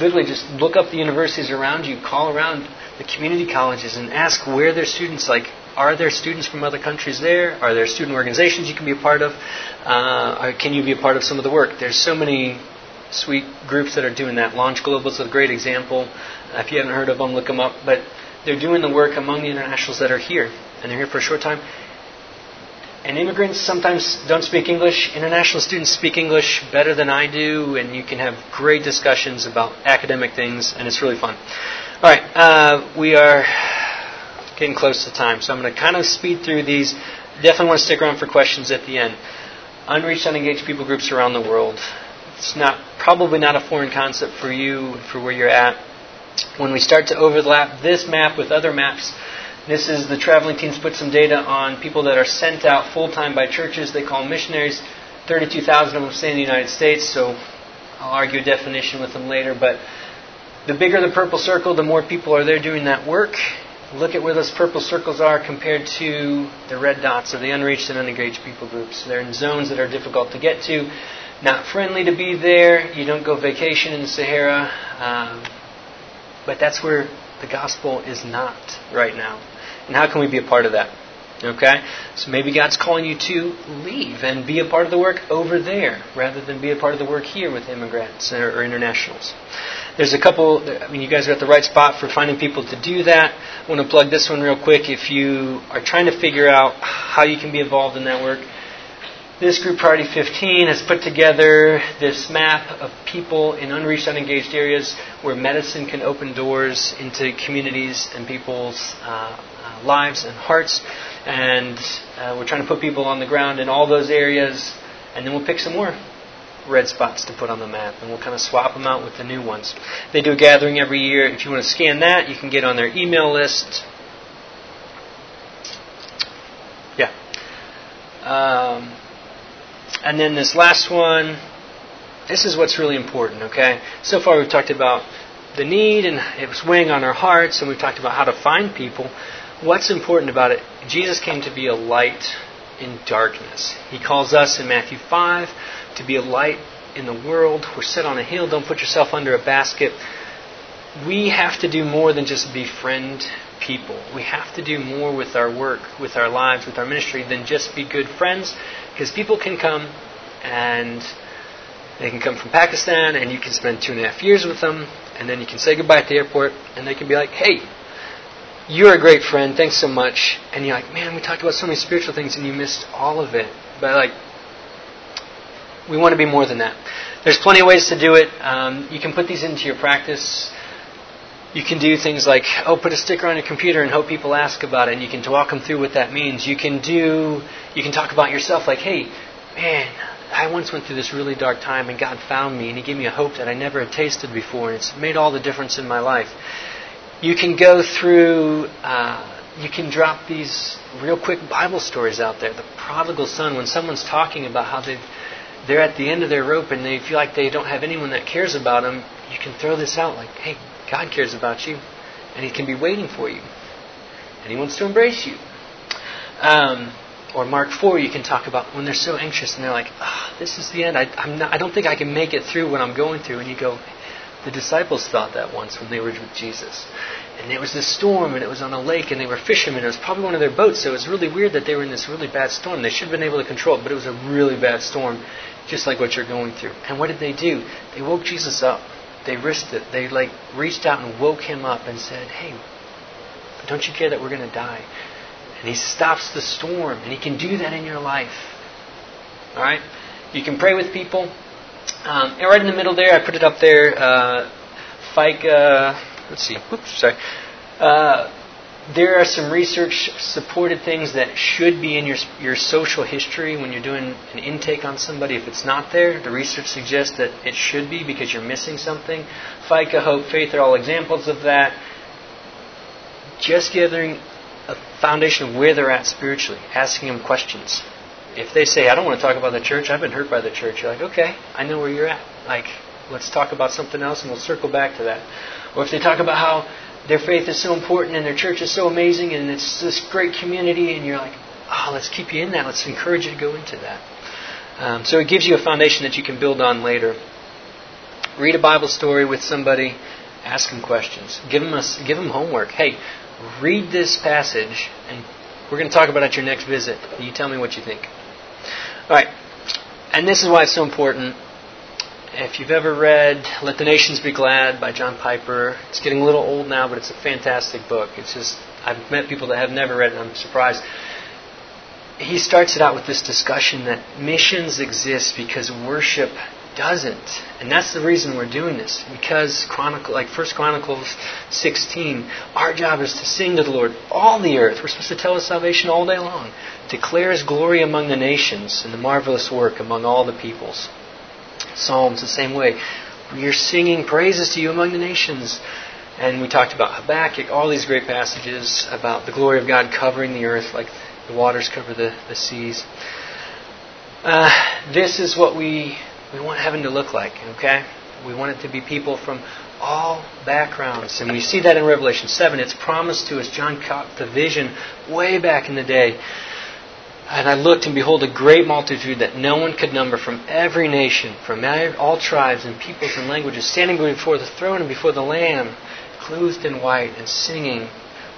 Literally, just look up the universities around you, call around the community colleges, and ask where their students like. Are there students from other countries there? Are there student organizations you can be a part of? Uh, can you be a part of some of the work? There's so many sweet groups that are doing that. Launch Global is a great example. If you haven't heard of them, look them up. But they're doing the work among the internationals that are here, and they're here for a short time. And immigrants sometimes don't speak English. International students speak English better than I do, and you can have great discussions about academic things, and it's really fun. All right, uh, we are getting close to time, so I'm going to kind of speed through these. Definitely want to stick around for questions at the end. Unreached, unengaged people groups around the world. It's not probably not a foreign concept for you for where you're at. When we start to overlap this map with other maps this is the traveling teams put some data on people that are sent out full time by churches. They call them missionaries. 32,000 of them stay in the United States, so I'll argue a definition with them later. But the bigger the purple circle, the more people are there doing that work. Look at where those purple circles are compared to the red dots of the unreached and unengaged people groups. They're in zones that are difficult to get to, not friendly to be there. You don't go vacation in the Sahara. Um, but that's where the gospel is not right now. And how can we be a part of that? Okay? So maybe God's calling you to leave and be a part of the work over there rather than be a part of the work here with immigrants or, or internationals. There's a couple, I mean, you guys are at the right spot for finding people to do that. I want to plug this one real quick. If you are trying to figure out how you can be involved in that work, this group, Priority 15, has put together this map of people in unreached, unengaged areas where medicine can open doors into communities and people's uh, uh, lives and hearts. And uh, we're trying to put people on the ground in all those areas, and then we'll pick some more red spots to put on the map, and we'll kind of swap them out with the new ones. They do a gathering every year. If you want to scan that, you can get on their email list. Yeah. Um, and then this last one, this is what's really important, okay? So far we've talked about the need and it was weighing on our hearts, and we've talked about how to find people. What's important about it? Jesus came to be a light in darkness. He calls us in Matthew 5 to be a light in the world. We're set on a hill. Don't put yourself under a basket. We have to do more than just befriend people. We have to do more with our work, with our lives, with our ministry than just be good friends because people can come and they can come from Pakistan and you can spend two and a half years with them and then you can say goodbye at the airport and they can be like, hey, you're a great friend. Thanks so much. And you're like, man, we talked about so many spiritual things and you missed all of it. But like, we want to be more than that. There's plenty of ways to do it. Um, you can put these into your practice. You can do things like, oh, put a sticker on your computer and hope people ask about it, and you can walk them through what that means. You can do, you can talk about yourself, like, hey, man, I once went through this really dark time, and God found me, and He gave me a hope that I never had tasted before, and it's made all the difference in my life. You can go through, uh, you can drop these real quick Bible stories out there. The prodigal son, when someone's talking about how they've they're at the end of their rope and they feel like they don't have anyone that cares about them, you can throw this out like, hey, God cares about you and He can be waiting for you and He wants to embrace you. Um, or Mark 4, you can talk about when they're so anxious and they're like, oh, this is the end. I, not, I don't think I can make it through what I'm going through. And you go, the disciples thought that once when they were with Jesus. And there was this storm, and it was on a lake, and they were fishermen. It was probably one of their boats, so it was really weird that they were in this really bad storm. They should have been able to control it, but it was a really bad storm just like what you're going through. And what did they do? They woke Jesus up. They risked it. They like reached out and woke him up and said, "Hey, don't you care that we're going to die?" And he stops the storm, and he can do that in your life. All right, you can pray with people. Um, and right in the middle there, I put it up there. Uh, FICA. Let's see. Oops, sorry. Uh, there are some research supported things that should be in your, your social history when you're doing an intake on somebody. If it's not there, the research suggests that it should be because you're missing something. FICA, Hope, Faith are all examples of that. Just gathering a foundation of where they're at spiritually, asking them questions. If they say, I don't want to talk about the church, I've been hurt by the church, you're like, okay, I know where you're at. Like, let's talk about something else and we'll circle back to that. Or if they talk about how their faith is so important and their church is so amazing and it's this great community, and you're like, oh, let's keep you in that. Let's encourage you to go into that. Um, so it gives you a foundation that you can build on later. Read a Bible story with somebody, ask them questions, give them, a, give them homework. Hey, read this passage, and we're going to talk about it at your next visit. You tell me what you think. Right, and this is why it's so important if you've ever read Let the Nations Be Glad by John Piper, it's getting a little old now, but it's a fantastic book. It's just, I've met people that have never read it, and I'm surprised. He starts it out with this discussion that missions exist because worship doesn't. And that's the reason we're doing this. Because Chronicle like First Chronicles 16, our job is to sing to the Lord all the earth. We're supposed to tell His salvation all day long. Declare His glory among the nations and the marvelous work among all the peoples. Psalms the same way. We are singing praises to you among the nations. And we talked about Habakkuk, all these great passages about the glory of God covering the earth like the waters cover the, the seas. Uh, this is what we, we want heaven to look like, okay? We want it to be people from all backgrounds. And we see that in Revelation 7. It's promised to us. John caught the vision way back in the day and I looked, and behold, a great multitude that no one could number from every nation, from all tribes and peoples and languages, standing before the throne and before the Lamb, clothed in white and singing,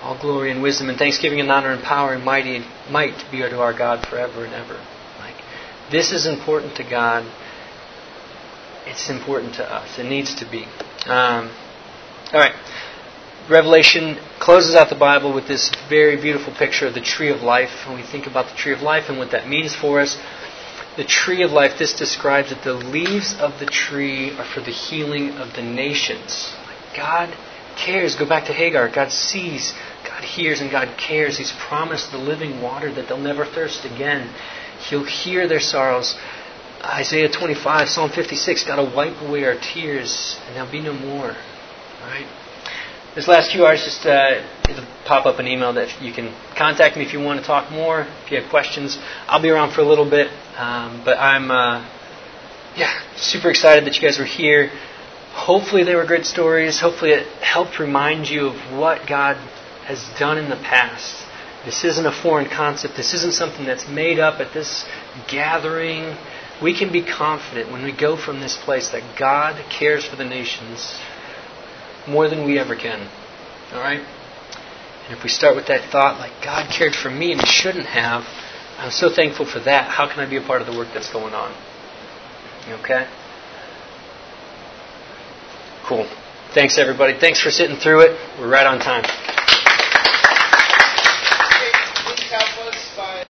All glory and wisdom and thanksgiving and honor and power and mighty might be unto our God forever and ever. Like this is important to God. It's important to us. It needs to be. Um, all right. Revelation closes out the Bible with this very beautiful picture of the tree of life. When we think about the tree of life and what that means for us, the tree of life, this describes that the leaves of the tree are for the healing of the nations. God cares. Go back to Hagar. God sees, God hears, and God cares. He's promised the living water that they'll never thirst again. He'll hear their sorrows. Isaiah 25, Psalm 56, God will wipe away our tears, and there'll be no more. Right? this last few hours, just uh, it'll pop up an email that you can contact me if you want to talk more, if you have questions. I'll be around for a little bit, um, but I'm uh, yeah super excited that you guys were here. Hopefully, they were good stories. Hopefully, it helped remind you of what God has done in the past. This isn't a foreign concept. This isn't something that's made up at this gathering. We can be confident when we go from this place that God cares for the nations more than we ever can. All right? And if we start with that thought, like God cared for me and He shouldn't have, I'm so thankful for that. How can I be a part of the work that's going on? Okay? Cool. Thanks, everybody. Thanks for sitting through it. We're right on time.